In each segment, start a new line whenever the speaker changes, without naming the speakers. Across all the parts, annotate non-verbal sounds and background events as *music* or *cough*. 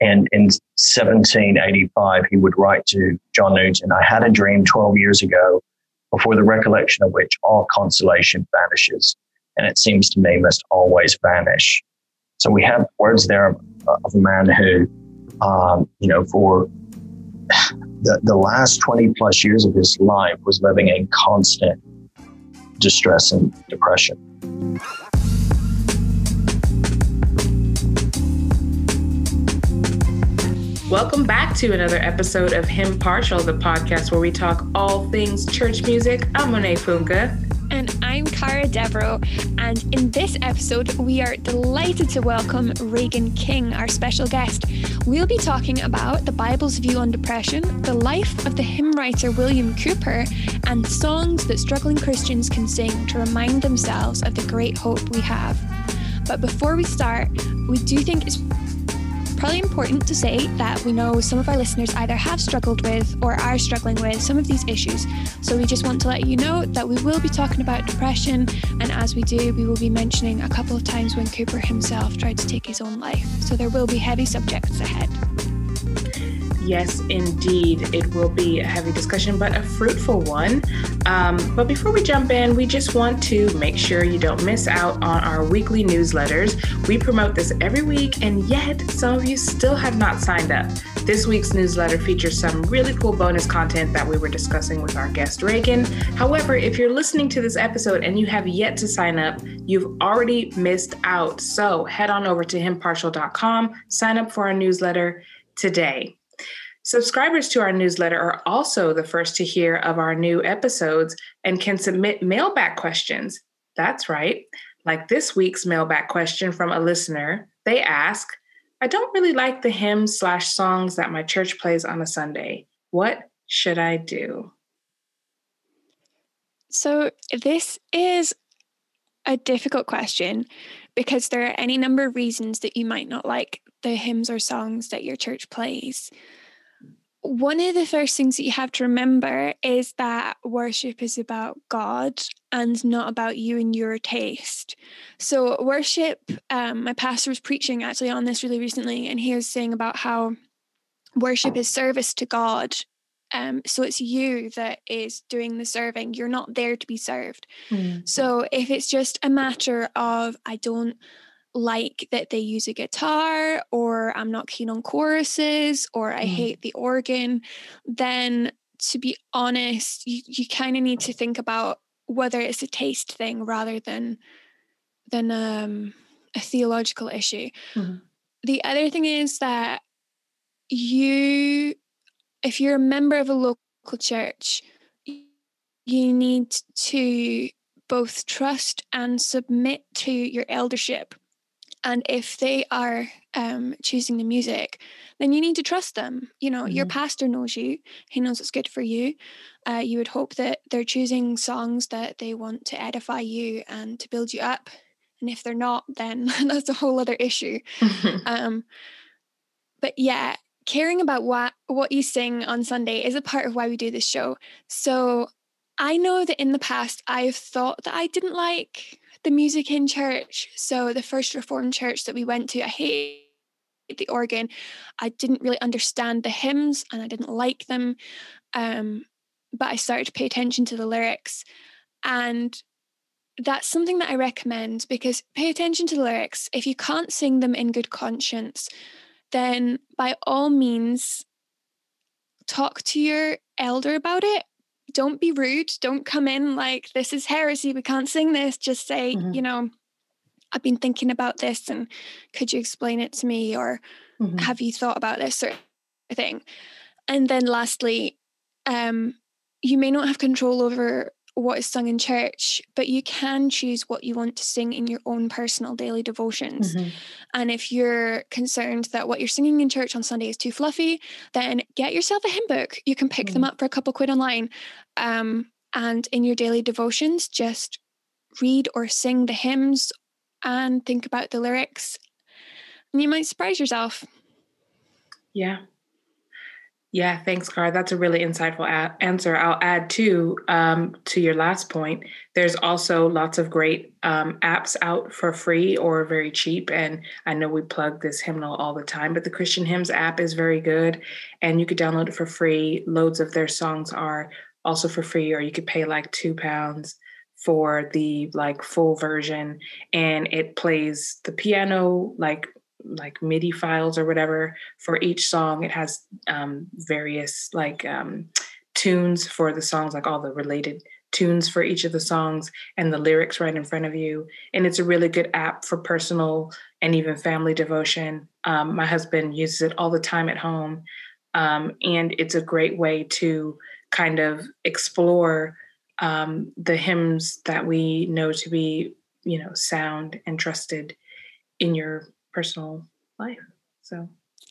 And in 1785, he would write to John Newton, I had a dream 12 years ago, before the recollection of which all consolation vanishes, and it seems to me must always vanish. So we have words there of, a man who, um, you know, for the, the last 20 plus years of his life was living in constant distress and depression.
Welcome back to another episode of Hymn Partial, the podcast where we talk all things church music. I'm Monet Funka.
And I'm Cara Devereaux. And in this episode, we are delighted to welcome Reagan King, our special guest. We'll be talking about the Bible's view on depression, the life of the hymn writer William Cowper, and songs that struggling Christians can sing to remind themselves of the great hope we have. But before we start, we do think it's probably important to say that we know some of our listeners either have struggled with or are struggling with some of these issues. So we just want to let you know that we will be talking about depression, and as we do, we will be mentioning a couple of times when Cowper himself tried to take his own life. So there will be heavy subjects ahead.
Yes, indeed. It will be a heavy discussion, but a fruitful one. Um, but before we jump in, we just want to make sure you don't miss out on our weekly newsletters. We promote this every week, and yet some of you still have not signed up. This week's newsletter features some really cool bonus content that we were discussing with our guest Reagan. However, if you're listening to this episode and you have yet to sign up, you've already missed out. So head on over to hymnpartial.com, sign up for our newsletter today. Subscribers to our newsletter are also the first to hear of our new episodes and can submit mailback questions. That's right. Like this week's mailback question from a listener, they ask, I don't really like the hymns slash songs that my church plays on a Sunday. What should I do?
So, this is a difficult question because there are any number of reasons that you might not like the hymns or songs that your church plays one of the first things that you have to remember is that worship is about God and not about you and your taste. So, worship, um, my pastor was preaching actually on this really recently, and he was saying about how worship is service to God. Um, so, it's you that is doing the serving. You're not there to be served. Mm. So, if it's just a matter of, I don't like that they use a guitar or I'm not keen on choruses or I mm. hate the organ, then to be honest, you, you kind of need to think about whether it's a taste thing rather than than um, a theological issue. Mm-hmm. The other thing is that you, if you're a member of a local church, you need to both trust and submit to your eldership and if they are um, choosing the music, then you need to trust them. You know, mm-hmm. your pastor knows you, he knows what's good for you. Uh, you would hope that they're choosing songs that they want to edify you and to build you up. And if they're not, then *laughs* that's a whole other issue. *laughs* um, but yeah, caring about what what you sing on Sunday is a part of why we do this show. So I know that in the past I've thought that I didn't like the music in church. So the first Reformed church that we went to, I hated the organ. I didn't really understand the hymns and I didn't like them. Um, but I started to pay attention to the lyrics. And that's something that I recommend because pay attention to the lyrics. If you can't sing them in good conscience, then by all means, talk to your elder about it don't be rude. Don't come in like, this is heresy. We can't sing this. Just say, mm-hmm. you know, I've been thinking about this and could you explain it to me? Or mm-hmm. have you thought about this sort of thing? And then lastly, um, you may not have control over what is sung in church, but you can choose what you want to sing in your own personal daily devotions. Mm-hmm. And if you're concerned that what you're singing in church on Sunday is too fluffy, then get yourself a hymn book. You can pick mm-hmm. them up for a couple quid online. Um, and in your daily devotions, just read or sing the hymns and think about the lyrics. And you might surprise yourself.
Yeah. Yeah, thanks, Car. That's a really insightful a- answer. I'll add too um, to your last point. There's also lots of great um, apps out for free or very cheap, and I know we plug this hymnal all the time, but the Christian Hymns app is very good, and you could download it for free. Loads of their songs are also for free, or you could pay like two pounds for the like full version, and it plays the piano like like MIDI files or whatever for each song. It has um, various like um, tunes for the songs, like all the related tunes for each of the songs and the lyrics right in front of you. And it's a really good app for personal and even family devotion. Um, my husband uses it all the time at home. Um, and it's a great way to kind of explore um, the hymns that we know to be, you know, sound and trusted in your personal life. So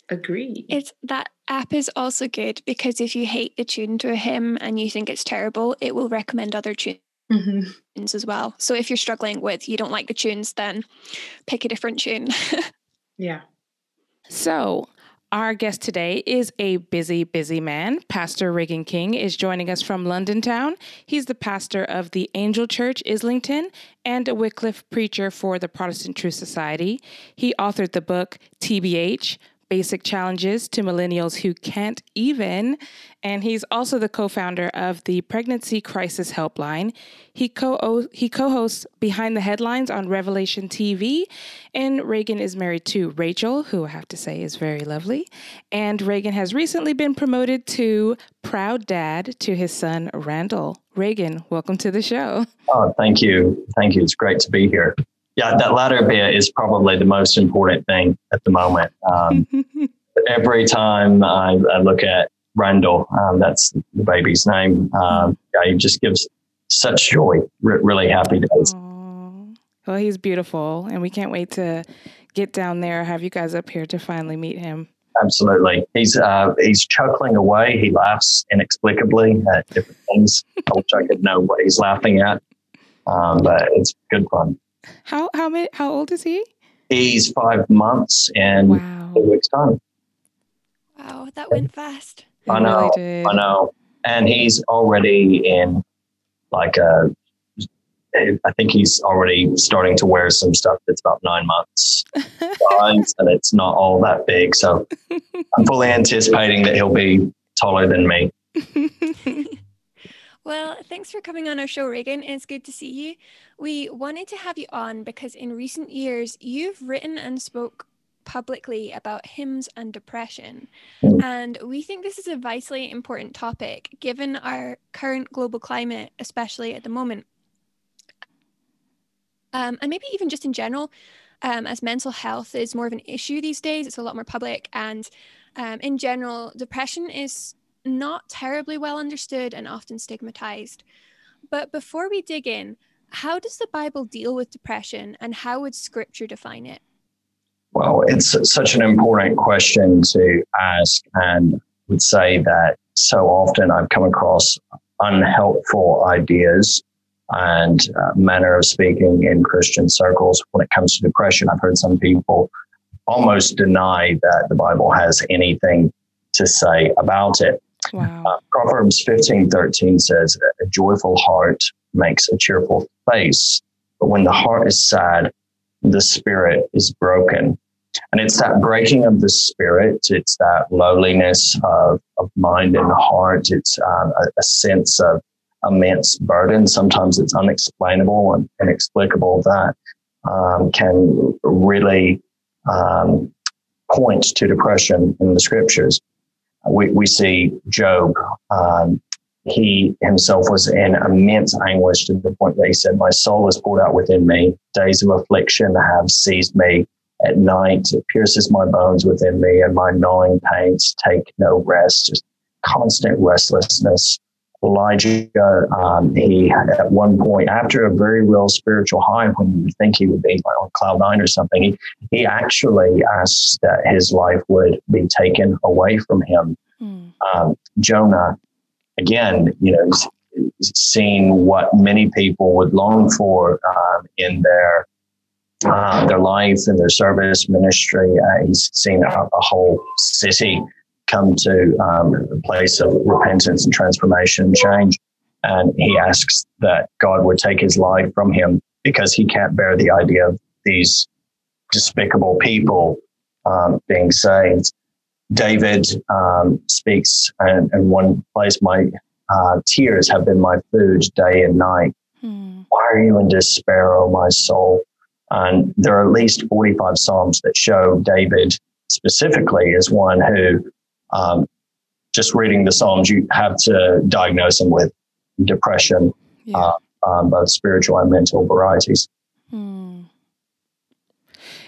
agree.
It's that app is also good because if you hate the tune to a hymn and you think it's terrible, it will recommend other tunes. Mm-hmm. as well. So if you're struggling with you don't like the tunes, then pick a different tune. *laughs*
yeah.
So our guest today is a busy, busy man. Pastor Reagan King is joining us from London town. He's the pastor of the Angel Church Islington and a Wycliffe preacher for the Protestant Truth Society. He authored the book TBH basic challenges to millennials who can't even. And he's also the co founder of the Pregnancy Crisis Helpline. He co he co-hosts Behind the Headlines on Revelation TV. And Reagan is married to Rachel, who I have to say is very lovely. And Reagan has recently been promoted to proud dad to his son Randall. Reagan, welcome to the show.
Oh, thank you. Thank you. It's great to be here yeah, that latter bit is probably the most important thing at the moment. Um, *laughs* every time I, I, look at Randall, um, that's the baby's name, um, yeah, he just gives such joy, R- really happy days.
Aww. Well, he's beautiful, and we can't wait to get down there, have you guys up here to finally meet him.
Absolutely. He's uh, he's chuckling away. He laughs inexplicably at different things. I wish I could know what he's laughing at, um, but it's good fun.
How how many, how old is he?
He's five months and wow. two weeks time.
Wow, that went fast.
I know. Really I know. And he's already in like a I think he's already starting to wear some stuff that's about nine months *laughs* size, and it's not all that big. So I'm fully *laughs* anticipating that he'll be taller than me. *laughs*
Well, thanks for coming on our show, Reagan. It's good to see you. We wanted to have you on because in recent years, you've written and spoke publicly about hymns and depression. And we think this is a vitally important topic given our current global climate, especially at the moment. Um, and maybe even just in general, um, as mental health is more of an issue these days, it's a lot more public. And um, in general, depression is not terribly well understood and often stigmatized. But before we dig in, how does the Bible deal with depression and how would scripture define it?
Well, it's such an important question to ask, and would say that so often I've come across unhelpful ideas and uh, manner of speaking in Christian circles when it comes to depression. I've heard some people almost deny that the Bible has anything to say about it. Wow. Uh, Proverbs 15 13 says, A joyful heart makes a cheerful face, but when the heart is sad, the spirit is broken. And it's that breaking of the spirit, it's that lowliness of, of mind and heart, it's um, a, a, sense of immense burden. Sometimes it's unexplainable and inexplicable that um, can really um, point to depression in the scriptures we, we see Job. Um, he himself was in immense anguish to the point that he said, My soul is poured out within me. Days of affliction have seized me. At night, it pierces my bones within me, and my gnawing pains take no rest, just constant restlessness. Elijah, um, he at one point, after a very real spiritual high, when you would think he would be on cloud nine or something, he, he actually asked that his life would be taken away from him. Mm. Um, Jonah, again, you know, seeing what many people would long for um, in their uh, their life and their service ministry. Uh, he's seen a, a, whole city come to um, a place of repentance and transformation and change. And he asks that God would take his life from him because he can't bear the idea of these despicable people um, being saved. David um, speaks and, in, one place, My uh, tears have been my food day and night. Hmm. Why are you in despair, O my soul? And there are at least 45 Psalms that show David specifically as one who, um, just reading the Psalms, you have to diagnose them with depression, yeah. uh, um, both spiritual and mental varieties. Hmm.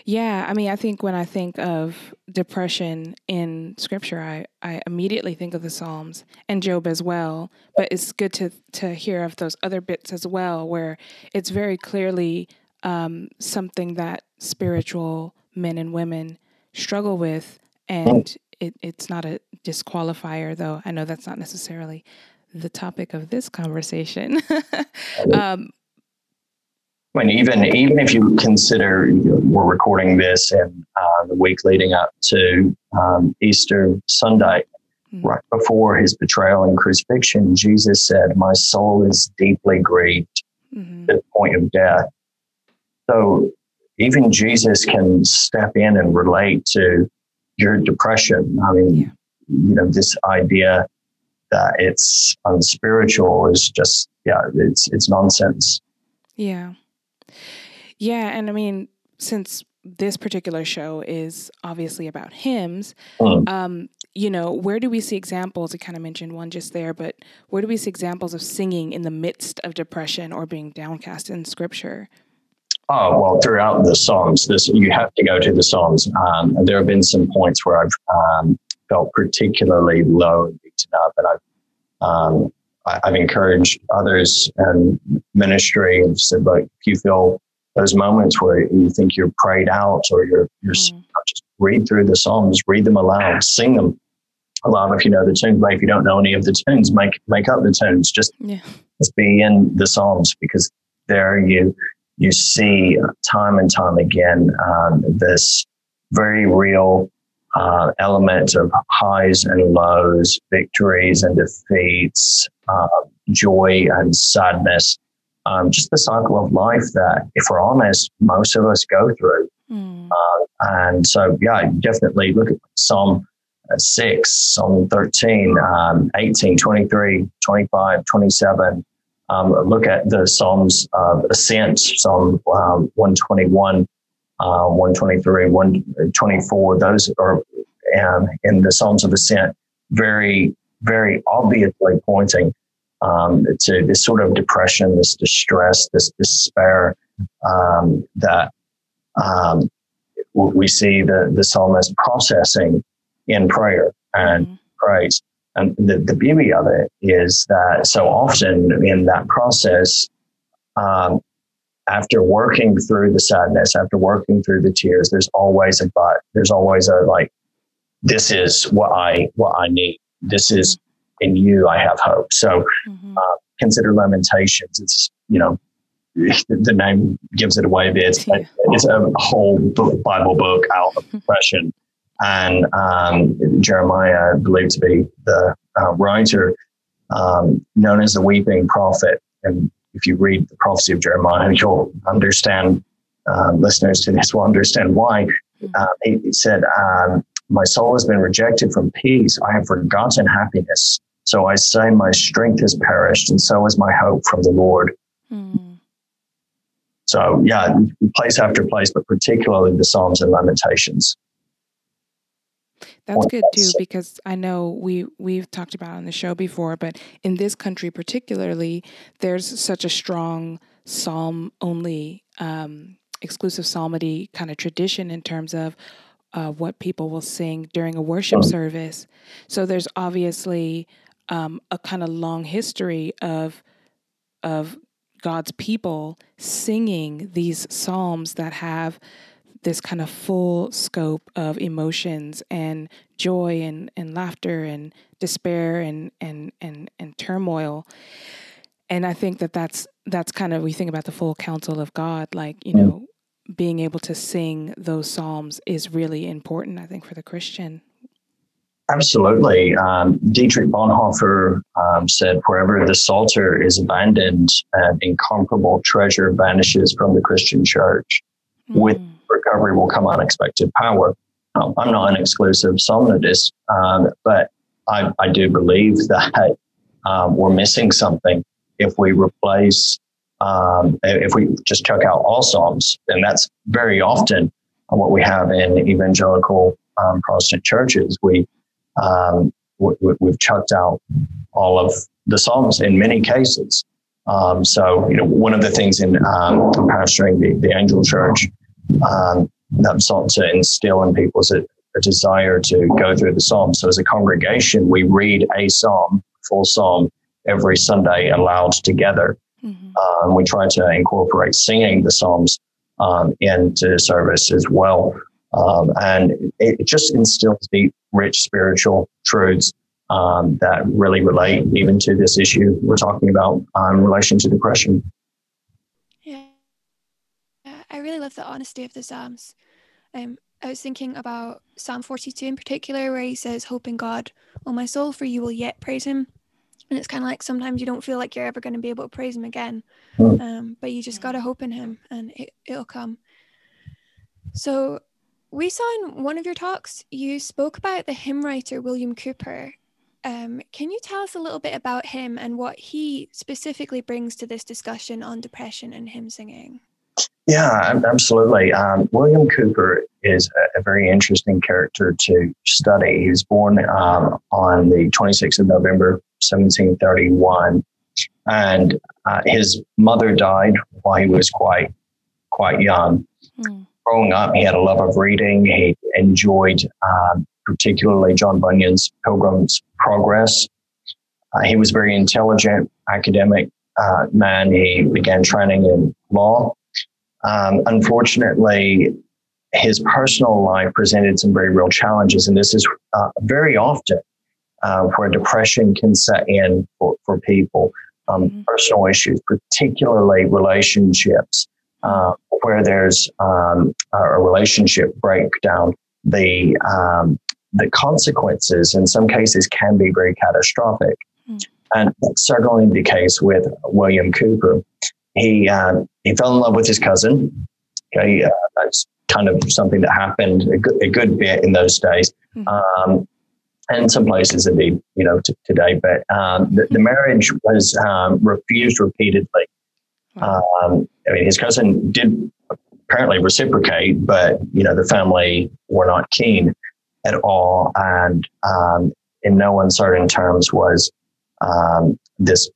Yeah, I mean, I think when I think of depression in scripture, I, I immediately think of the Psalms and Job as well. But it's good to, to hear of those other bits as well, where it's very clearly um, something that spiritual men and women struggle with. And it, it's not a disqualifier, though I know that's not necessarily the topic of this conversation. *laughs* um,
mean, even even if you consider you know, we're recording this in uh, the week leading up to um, Easter Sunday, mm-hmm. right before his betrayal and crucifixion, Jesus said, "My soul is deeply grieved mm-hmm. to the point of death." So even Jesus can step in and relate to your depression. I mean, yeah. you know, this idea that it's unspiritual is just yeah, it's it's nonsense.
Yeah. Yeah, and I mean, since this particular show is obviously about hymns, mm. um, you know, where do we see examples? I kind of mentioned one just there, but where do we see examples of singing in the midst of depression or being downcast in Scripture?
Oh well, throughout the Psalms, this you have to go to the Psalms. Um, there have been some points where I've um, felt particularly low and beaten up, and I've um, I, have encouraged others and ministry and said, like, if you feel those moments where you think you're prayed out or you're, you're mm. just read through the Psalms, read them aloud, sing them aloud if you know the tunes. But if you don't know any of the tunes, make make up the tunes. Just, yeah. just be in the Psalms because there you you see time and time again um, this very real uh, element of highs and lows, victories and defeats, uh, joy and sadness um, just the cycle of life that, if we're honest, most of us go through. Mm. Uh, and so, yeah, definitely look at Psalm uh, 6, Psalm 13, um, 18, 23, 25, 27. Um, look at the Psalms of Ascent, Psalm um, 121, uh, 123, 124. Those are um, in the Psalms of Ascent, very, very obviously pointing um, to this sort of depression, this distress, this despair um, that um, we see the, the psalmist processing in prayer and mm-hmm. praise. And the, the beauty of it is that so often in that process, um, after working through the sadness, after working through the tears, there's always a but. There's always a like, this is what I what I need. This is in you I have hope. So mm-hmm. uh, consider Lamentations. It's, you know, *laughs* the name gives it away a bit. *laughs* It's, it's a whole Bible book out of *laughs* depression. And um, Jeremiah, believed to be the uh, writer, um, known as the weeping prophet. And if you read the prophecy of Jeremiah, *laughs* you'll understand, uh, listeners to this will understand why. Mm-hmm. Uh, he, he, said, um, My soul has been rejected from peace. I have forgotten happiness. So I say, My strength has perished, and so is my hope from the Lord. Mm. So, yeah, place after place, but particularly the Psalms and Lamentations.
That's good too, because I know we we've talked about on the show before, but in this country particularly, there's such a strong psalm only um, exclusive psalmody kind of tradition in terms of uh, what people will sing during a worship service. So there's obviously um, a kind of long history of of God's people singing these psalms that have this kind of full scope of emotions and joy and, and laughter and despair and, and and and turmoil and i think that that's that's kind of we think about the full counsel of god like you know being able to sing those psalms is really important i think for the christian
Absolutely. Um, Dietrich Bonhoeffer um, said, wherever the Psalter is abandoned, an incomparable treasure vanishes from the Christian church. Mm. With recovery will come unexpected power. Um, I'm not an exclusive psalmodist, um, but I, I, do believe that um, we're missing something if we replace, um, if we just chuck out all psalms. And that's very often what we have in evangelical Protestant churches. We um, we, have chucked out all of the Psalms in many cases. Um, so, you know, one of the things in um, pastoring the, the Angel Church um, that sought to instill in people a, a, desire to go through the Psalms. So, as a congregation, we read a Psalm, full Psalm, every Sunday aloud together. Mm-hmm. Um, we try to incorporate singing the Psalms um, into service as well. Um, and it, it, just instills deep, rich spiritual truths um, that really relate even to this issue we're talking about um, in relation to depression.
Yeah. I really love the honesty of the Psalms. Um, I was thinking about Psalm 42 in particular, where he says, Hope in God, O my soul, for you will yet praise him. And it's kind of like sometimes you don't feel like you're ever going to be able to praise him again, hmm. um, but you just got to hope in him and it, it'll come. So we saw in one of your talks you spoke about the hymn writer William Cowper. Um, can you tell us a little bit about him and what he specifically brings to this discussion on depression and hymn singing?
Yeah, absolutely. Um, William Cowper is a, a, very interesting character to study. He was born um, on the 26th of November, 1731, and uh, his mother died while he was quite quite young. Mm growing up, he had a love of reading. He enjoyed um, particularly John Bunyan's Pilgrim's Progress. Uh, he was a very intelligent, academic uh, man. He began training in law. Um, unfortunately, his personal life presented some very real challenges, and this is uh, very often uh, where depression can set in for, for people. Um, mm-hmm. Personal issues, particularly relationships, uh, where there's um, a relationship breakdown, the um, the consequences in some cases can be very catastrophic, mm. and that's certainly the case with William Cowper. He uh, he fell in love with his cousin. Okay, uh, that's kind of something that happened a good, a good bit in those days. Mm. Um, and some places indeed, you know, t- today. But um, the, the, marriage was um, refused repeatedly. Um, I mean, his cousin did apparently reciprocate, but you know the family were not keen at all, and um, in no uncertain terms was um, this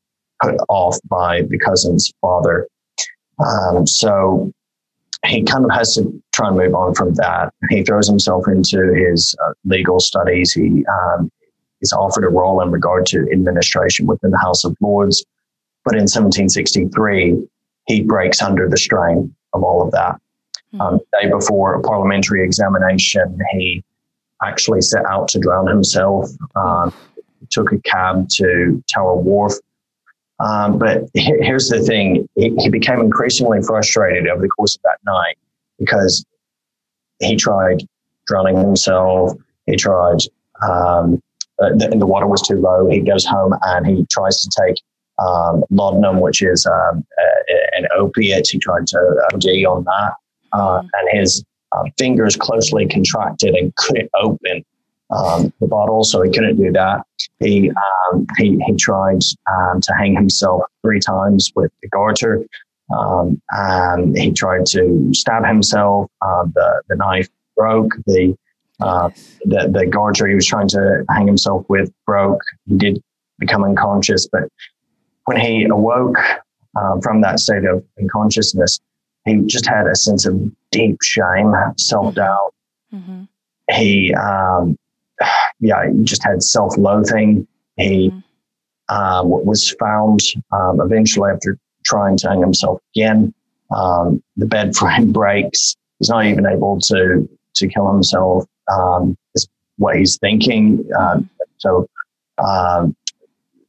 put off by the cousin's father. Um, so he kind of has to try and move on from that. He throws himself into his uh, legal studies. He um, is offered a role in regard to administration within the House of Lords. But in 1763, he breaks under the strain of all of that. Mm-hmm. Um, the day before a parliamentary examination, he actually set out to drown himself. Uh, took a cab to Tower Wharf. Um, but *laughs* here's the thing he, became increasingly frustrated over the course of that night because he tried drowning himself. He tried, um, uh, the, the water was too low. He goes home and he tries to take um, laudanum, which is um, an opiate. He tried to OD on that, uh, mm-hmm. and his uh, fingers closely contracted and couldn't open um, the bottle, so he couldn't do that. He um, he, he tried um, to hang himself three times with the garter. Um, and he tried to stab himself. Uh, the the knife broke. The uh, the the garter he was trying to hang himself with broke. He did become unconscious, but when he awoke um, from that state of unconsciousness, he just had a sense of deep shame, self doubt. Mm-hmm. He, um, *sighs* yeah, he just had self loathing. He mm-hmm. uh, was found um, eventually after trying to hang himself again. Um, the bed frame breaks. He's not even able to to kill himself. Um, is what he's thinking. Uh, so um,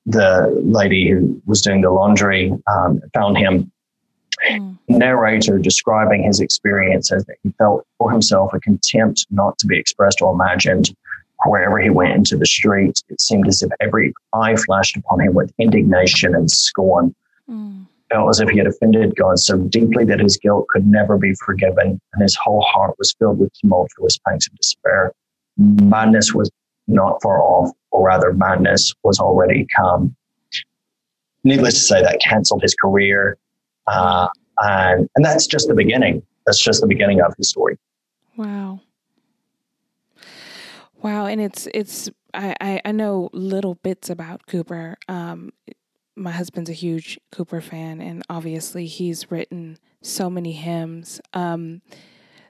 the lady who was doing the laundry um, found him mm. narrator describing his experience as that he felt for himself a contempt not to be expressed or imagined wherever he went into the street, it seemed as if every eye flashed upon him with indignation and scorn. Mm. Felt as if he had offended God so deeply that his guilt could never be forgiven, and his whole heart was filled with tumultuous pangs of despair. Madness was not far off, or rather, madness was already come. Needless to say, that canceled his career, uh, and and that's just the beginning. That's just the beginning of his story.
Wow. Wow, and it's it's I, I, I know little bits about Cowper. Um, my husband's a huge Cowper fan, and obviously he's written so many hymns. Um,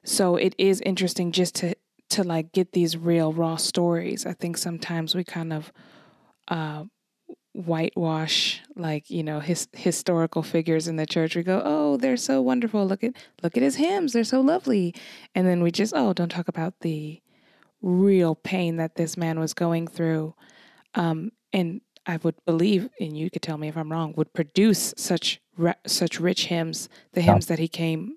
so it is interesting just to to like get these real raw stories. I think sometimes we kind of uh, whitewash like you know his historical figures in the church. We go, oh, they're so wonderful. Look at look at his hymns. They're so lovely, and then we just oh, don't talk about the real pain that this man was going through. Um, and I would believe, and you could tell me if I'm wrong, would produce such such rich hymns. The hymns that he came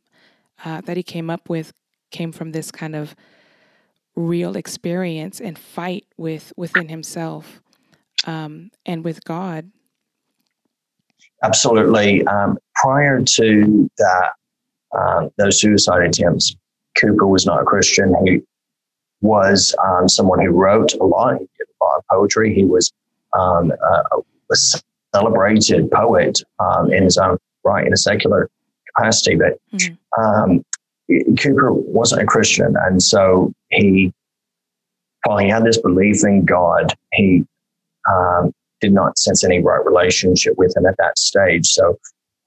uh, that he came up with came from this kind of real experience and fight with within himself um, and with God.
Absolutely. Um, prior to that, um, those suicide attempts, Cowper was not a Christian. He was um, someone who wrote a lot. He did a lot of poetry. He was um, a, a, celebrated poet um, in his own right in a secular capacity. But mm-hmm. Um, Cowper wasn't a Christian, and so he, while he had this belief in God, he um, did not sense any right relationship with him at that stage. So,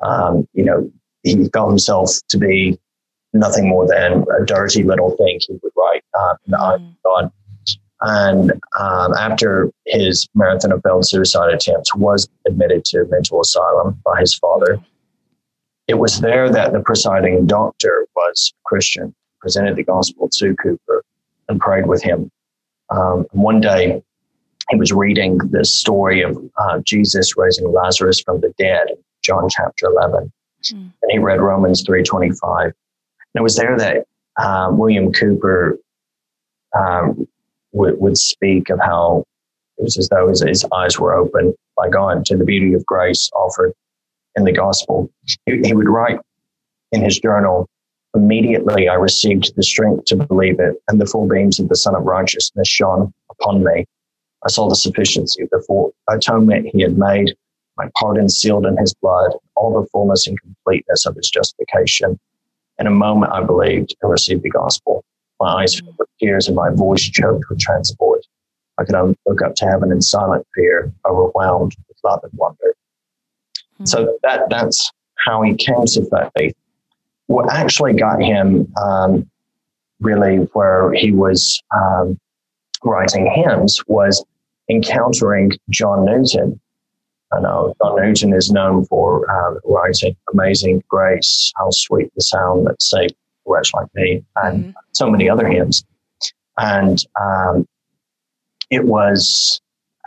um, you know, he felt himself to be nothing more than a dirty little thing he would write um, in the mm. God. And um, after his marathon of failed suicide attempts, was admitted to mental asylum by his father. It was there that the presiding doctor was Christian, presented the gospel to Cowper, and prayed with him. Um, one day, he was reading the story of uh, Jesus raising Lazarus from the dead, John chapter 11, mm. and he read Romans 3:25 it was there that uh, William Cowper um, would, would speak of how it was as though his, his, eyes were opened by God to the beauty of grace offered in the gospel. He, he would write in his journal, Immediately I received the strength to believe it, and the full beams of the Sun of Righteousness shone upon me. I saw the sufficiency of the full atonement he had made, my pardon sealed in his blood, all the fullness and completeness of his justification. In a moment, I believed and received the gospel. My eyes filled with tears and my voice choked with transport. I could only look up to heaven in silent fear, overwhelmed with love and wonder. Mm-hmm. So that that's how he came to faith. What actually got him um, really where he was um, writing hymns was encountering John Newton I know John Newton is known for um, writing Amazing Grace, How Sweet the Sound That Saved a Wretch Like Me, and mm-hmm. so many other hymns. And um, it was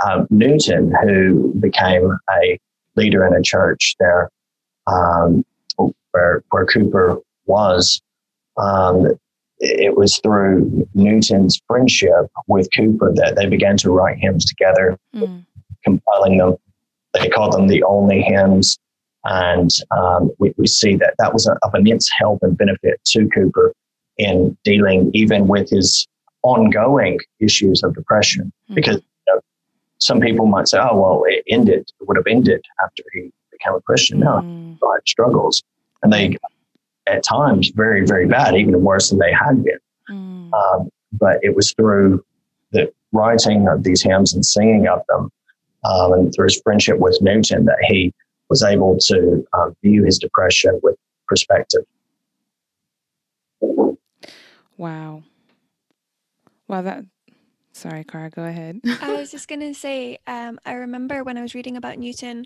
uh, Newton who became a leader in a church there um, where, where Cowper was. Um, it was through Newton's friendship with Cowper that they began to write hymns together, mm. compiling them they call them the Olney Hymns. And um, we, we see that that was a, of immense help and benefit to Cowper in dealing even with his ongoing issues of depression. Mm-hmm. Because you know, some people might say, oh, well, it ended, it would have ended after he became a Christian. No, mm-hmm. God struggles. And they, at times, very, very bad, even worse than they had been. Mm-hmm. Um, but it was through the writing of these hymns and singing of them um, and through his friendship with Newton that he was able to um, view his depression with perspective.
Wow. Wow, that. Sorry, Cara, go ahead. *laughs*
I was just going to say, um, I remember when I was reading about Newton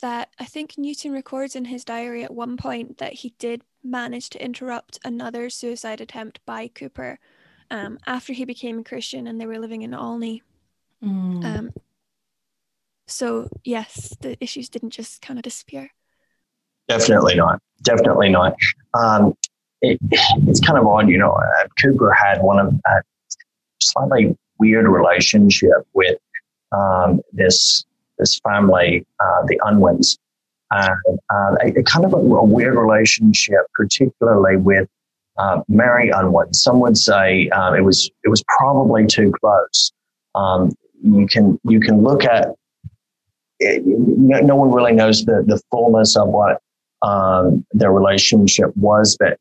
that I think Newton records in his diary at one point that he did manage to interrupt another suicide attempt by Cowper um, after he became a Christian and they were living in Olney. Mm. Um, so, yes, the issues didn't just kind of disappear.
Definitely not. Definitely not. Um, it, it's kind of odd, you know. Uh, Cowper had one of uh, slightly weird relationship with um, this this family, uh, the Unwins, and uh, a, a, kind of a, a, weird relationship, particularly with uh, Mary Unwin. Some would say uh, it was it was probably too close. Um, you can you can look at it, no, no, one really knows the the fullness of what um, their relationship was, but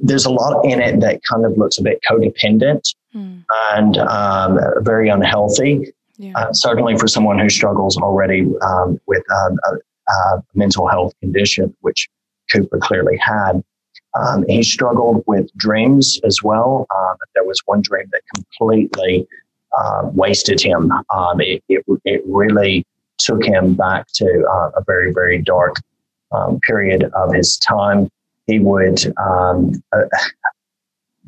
there's a lot in it that kind of looks a bit codependent mm. and um, very unhealthy. Yeah. Uh, certainly for someone who struggles already um, with um, a, a, mental health condition, which Cowper clearly had. Um, he struggled with dreams as well. Um, there was one dream that completely uh, wasted him. Um, it, it, it, really took him back to uh, a very, very dark period of his time he would um, uh,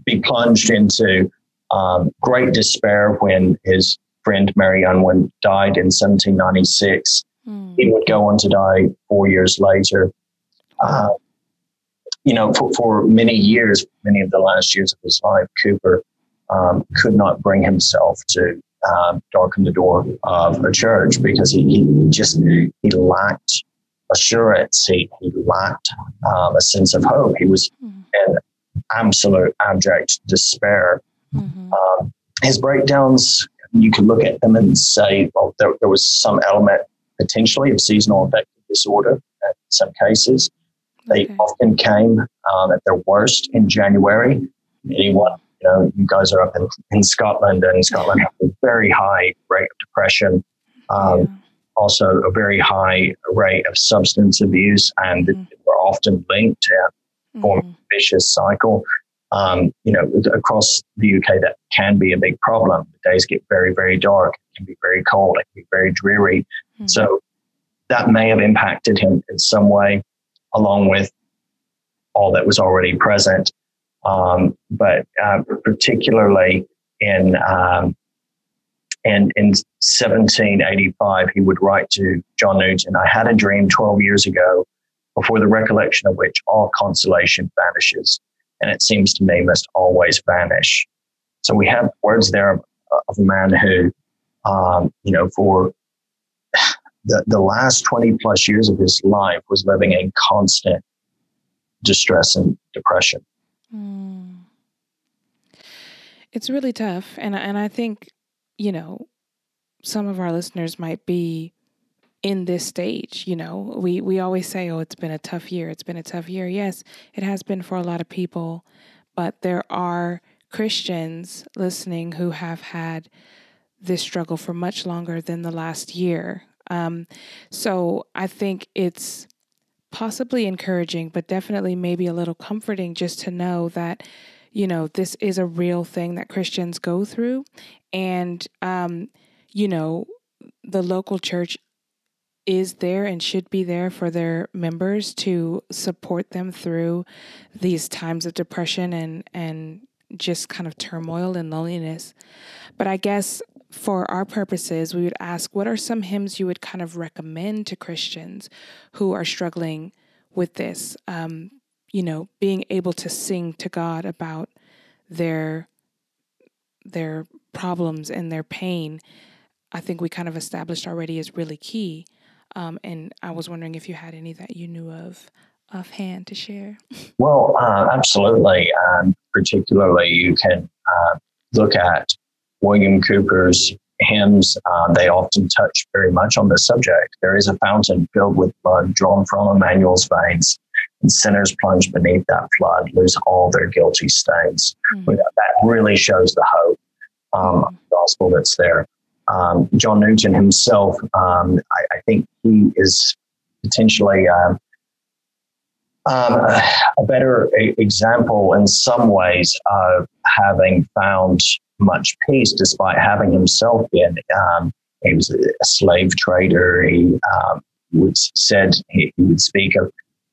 be plunged into um, great despair when his friend Mary Unwin died in 1796. Mm. He would go on to die four years later. Uh, you know, for, for many years, many of the last years of his life, Cowper um, could not bring himself to um, darken the door of a church because he, he just he lacked assurance. He, he lacked um, a sense of hope. He was mm-hmm. in absolute abject despair. Mm-hmm. Um, his breakdowns, you could look at them and say, well, there, there was some element potentially of seasonal affective disorder in some cases. They okay. often came um, at their worst in January. Anyone, you know, you guys are up in, in Scotland, and Scotland has a very high rate of depression. Um, yeah also a very high rate of substance abuse, and mm. were often linked to a form mm. of vicious cycle. Um, you know, across the UK, that can be a big problem. The days get very, very dark. It can be very cold. It can be very dreary. Mm. So that may have impacted him in some way, along with all that was already present. Um, but uh, particularly in um, and in 1785, he would write to John Newton, I had a dream 12 years ago, before the recollection of which all consolation vanishes, and it seems to me must always vanish. So we have words there of, a man who, um, you know, for the, the last 20 plus years of his life was living in constant distress and depression. Mm.
It's really tough. And, and I think you know, some of our listeners might be in this stage, you know. We we always say, "Oh, it's been a tough year. It's been a tough year." Yes, it has been for a lot of people, but there are Christians listening who have had this struggle for much longer than the last year. Um, so I think it's possibly encouraging, but definitely maybe a little comforting just to know that you know, this is a real thing that Christians go through. And, um, you know, the local church is there and should be there for their members to support them through these times of depression and, and just kind of turmoil and loneliness. But I guess for our purposes, we would ask what are some hymns you would kind of recommend to Christians who are struggling with this? Um, you know, being able to sing to God about their their problems and their pain, I think we kind of established already is really key. Um, and I was wondering if you had any that you knew of offhand to share.
Well, uh, absolutely. Um, particularly, you can uh, look at William Cowper's hymns. Uh, they often touch very much on this subject. There is a fountain filled with blood drawn from Emmanuel's veins and sinners plunged beneath that flood lose all their guilty stains. Mm-hmm. That really shows the hope um, gospel that's there. Um, John Newton himself, um, I, I, think he is potentially uh, um, a better example in some ways of having found much peace despite having himself been. Um, he was a slave trader. He um, would said he, he would speak of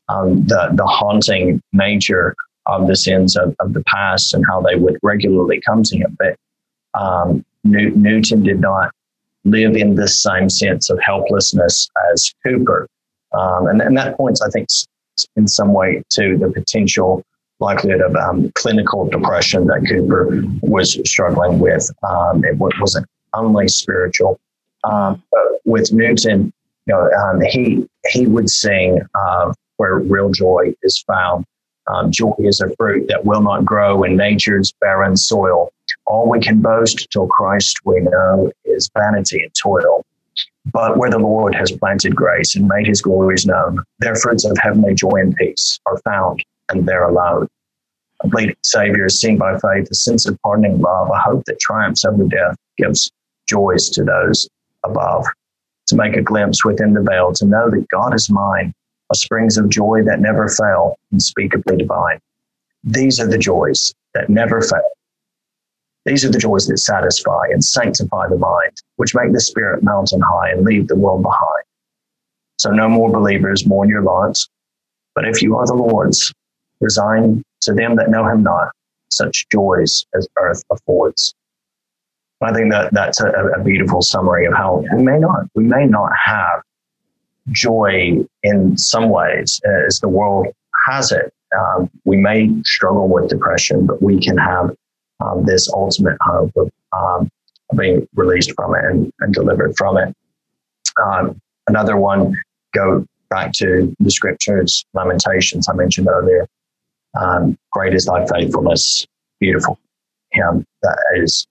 um, the, the haunting nature of the sins of, of the past and how they would regularly come to him. But um, New- Newton did not live in this same sense of helplessness as Cowper. Um, and, and that points, I think, in some way to the potential likelihood of um, clinical depression that Cowper was struggling with. Um, it wasn't only spiritual. Um, with Newton, you know, um, he he would sing uh, where real joy is found. Um, joy is a fruit that will not grow in nature's barren soil. All we can boast till Christ we know is vanity and toil. But where the Lord has planted grace and made his glories known, their fruits of heavenly joy and peace are found, and there alone. A bleeding Savior is seen by faith, a sense of pardoning love, a hope that triumphs over death, gives joys to those above. To make a glimpse within the veil, to know that God is mine, a springs of joy that never fail, unspeakably divine. These are the joys that never fail. These are the joys that satisfy and sanctify the mind, which make the spirit mountain high and leave the world behind. So no more believers mourn your lot, but if you are the Lord's, resign to them that know him not such joys as earth affords. I think that that's a, a beautiful summary of how we may not we may not have joy in some ways as the world has it. Um, we may struggle with depression, but we can have um, this ultimate hope of um, being released from it and, and delivered from it. Um, another one, go back to the scriptures, Lamentations, I mentioned earlier. Um, great is thy faithfulness, beautiful. Hymn that is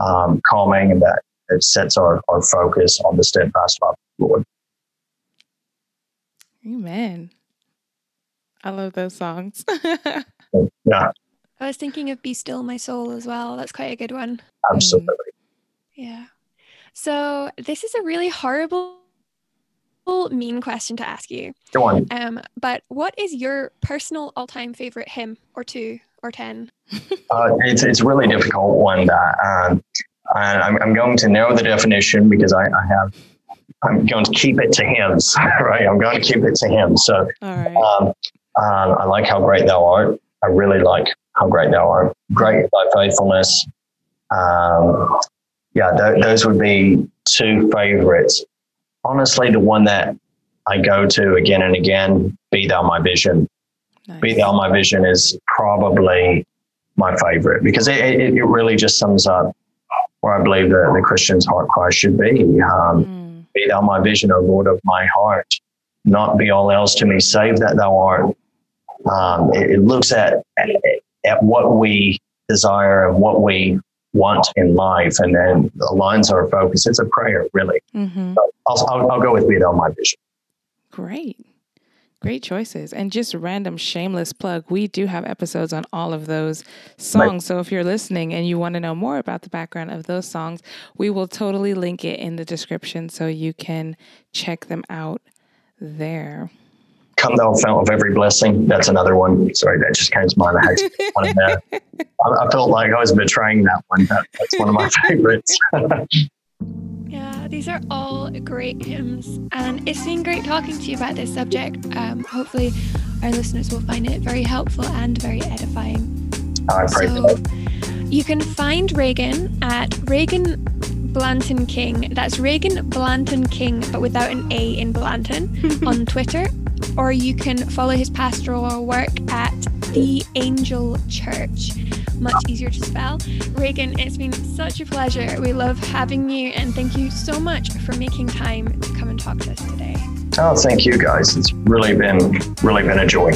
um, calming and that it sets our, our focus on the steadfast love of the Lord.
Amen. I love those songs. *laughs*
yeah.
I was thinking of Be Still My Soul as well. That's quite a good one.
Absolutely.
Yeah. So this is a really horrible mean question to ask you.
Go on.
Um, but what is your personal all-time favorite hymn or two or ten? *laughs*
uh, it's it's really difficult one that um, I'm, I'm going to narrow the definition because I, I have I'm going to keep it to hymns, *laughs* right? I'm going to keep it to hymns. So
right.
um, um, I like how great thou art. I really like how great thou art. Great thy faithfulness. Um, yeah, th- those would be two favorites. Honestly, the one that I go to again and again, Be Thou My Vision. Nice. Be Thou My Vision is probably my favorite because it, it, it, really just sums up where I believe that the Christian's heart cry should be. Um, mm. Be Thou My Vision, O Lord of my heart. Not be all else to me, save that Thou art. Um, it, it looks at, at at what we desire and what we want in life, and then aligns our focus. It's a prayer, really. Mm-hmm. So I'll, I'll, I'll, go with Be Thou My Vision.
Great. Great choices. And just random shameless plug, we do have episodes on all of those songs. Right. So if you're listening and you want to know more about the background of those songs, we will totally link it in the description so you can check them out there.
Come thou fount of every blessing. That's another one. Sorry, that just came to mind. I had to one there. *laughs* I, I, felt like I was betraying that one. That, that's one of my *laughs* favorites. *laughs*
yeah, these are all great hymns, and it's been great talking to you about this subject. Um, hopefully, our listeners will find it very helpful and very edifying.
I pray so,
You can find Reagan at Reagan Blanton King. That's Reagan Blanton King, but without an A in Blanton on Twitter or you can follow his pastoral work at The Angel Church. Much easier to spell. Regan, it's been such a pleasure. We love having you, and thank you so much for making time to come and talk to us today.
Oh, thank you guys. It's really been really been a joy.